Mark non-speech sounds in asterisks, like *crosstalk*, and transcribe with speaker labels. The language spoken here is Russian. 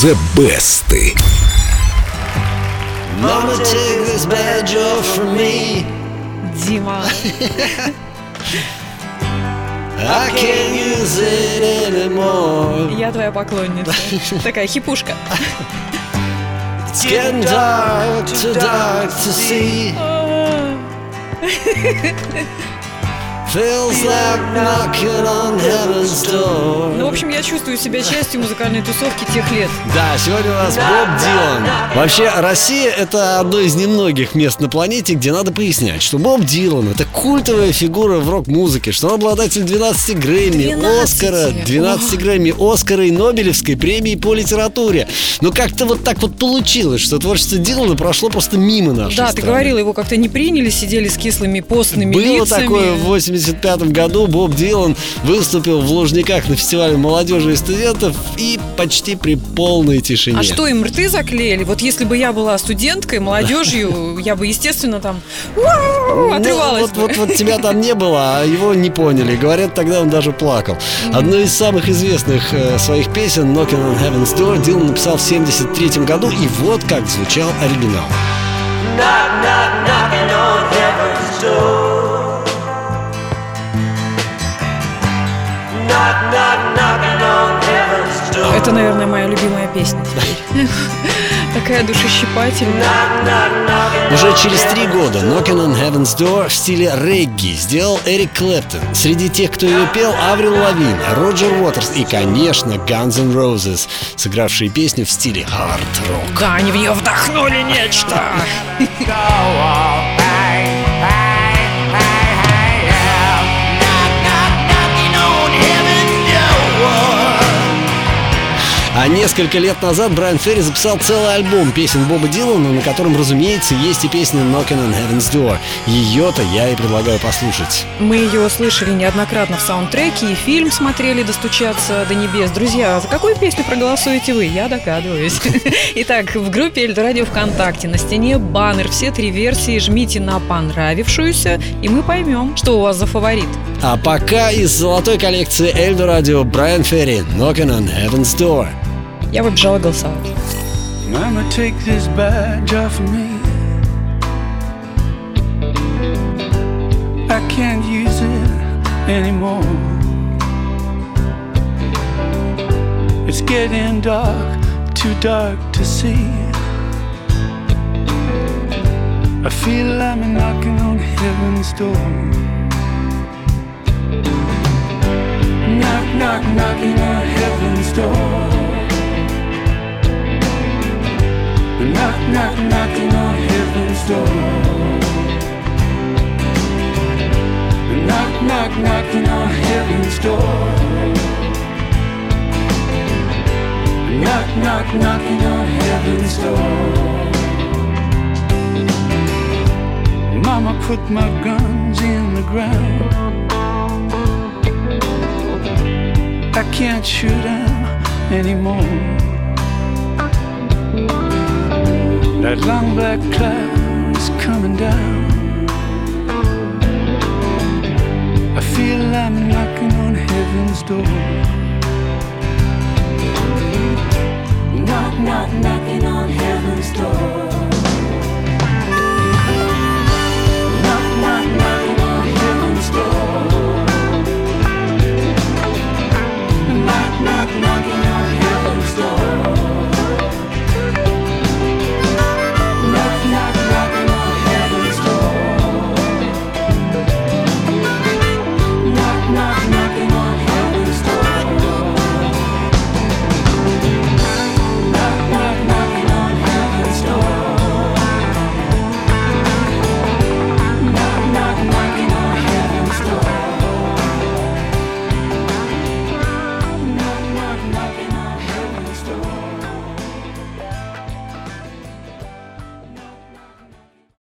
Speaker 1: The Best.
Speaker 2: Mama, take this badge off from me.
Speaker 3: Дима.
Speaker 2: I can't use it anymore.
Speaker 3: Я твоя поклонница. Такая хипушка.
Speaker 2: It's getting dark, too dark to see.
Speaker 3: Ну, в общем, я чувствую себя частью музыкальной тусовки тех лет.
Speaker 2: Да, сегодня у нас Боб Дилан. Вообще, Россия — это одно из немногих мест на планете, где надо пояснять, что Боб Дилан — это культовая фигура в рок-музыке, что он обладатель 12 Грэмми,
Speaker 3: 12?
Speaker 2: Оскара, 12 Грэмми, Оскара и Нобелевской премии по литературе. Но как-то вот так вот получилось, что творчество Дилана прошло просто мимо нашей
Speaker 3: Да, ты
Speaker 2: страны.
Speaker 3: говорила, его как-то не приняли, сидели с кислыми постными
Speaker 2: Было
Speaker 3: лицами.
Speaker 2: такое в 85 году. Боб Дилан выступил в Лужниках на фестивале молодежи и студентов и почти при полной тишине.
Speaker 3: А что, им рты заклеили? Вот если бы я была студенткой, молодежью, *laughs* я бы, естественно, там!
Speaker 2: Ну,
Speaker 3: отрывалась
Speaker 2: вот, вот, вот тебя там не было, а его не поняли. Говорят, тогда он даже плакал. Одну из самых известных э, своих песен Knocking on Heaven's Door Дилан написал в 73 году, и вот как звучал оригинал.
Speaker 4: Knock, knock, knocking
Speaker 3: Это, наверное, моя любимая песня теперь. *laughs* Такая душещипательная.
Speaker 2: Уже через три года Knocking on Heaven's Door в стиле регги сделал Эрик Клэптон. Среди тех, кто ее пел, Аврил Лавин, Роджер Уотерс и, конечно, Guns N' Roses, сыгравшие песню в стиле хард-рок.
Speaker 3: Да, они в нее вдохнули нечто. *laughs*
Speaker 2: несколько лет назад Брайан Ферри записал целый альбом песен Боба Дилана, на котором, разумеется, есть и песня Knocking on Heaven's Door. Ее-то я и предлагаю послушать.
Speaker 3: Мы ее слышали неоднократно в саундтреке и фильм смотрели «Достучаться до небес». Друзья, за какую песню проголосуете вы? Я догадываюсь. *laughs* Итак, в группе Эльдорадио ВКонтакте на стене баннер. Все три версии жмите на понравившуюся, и мы поймем, что у вас за фаворит.
Speaker 2: А пока из золотой коллекции Эльдо Радио Брайан Ферри Knocking on Heaven's Door.
Speaker 3: Я побежала голосовать.
Speaker 5: Mama, take this badge off of me. I can't use it anymore. It's getting dark, too dark to see. I feel I'm knocking on heaven's door. Knock, knock, knocking on knocking on heaven's door. Knock, knock, knocking on heaven's door. Mama put my guns in the ground. I can't shoot them anymore. That long black cloud is coming down. I'm knocking on heaven's door. Knock, knock, knocking on heaven's door.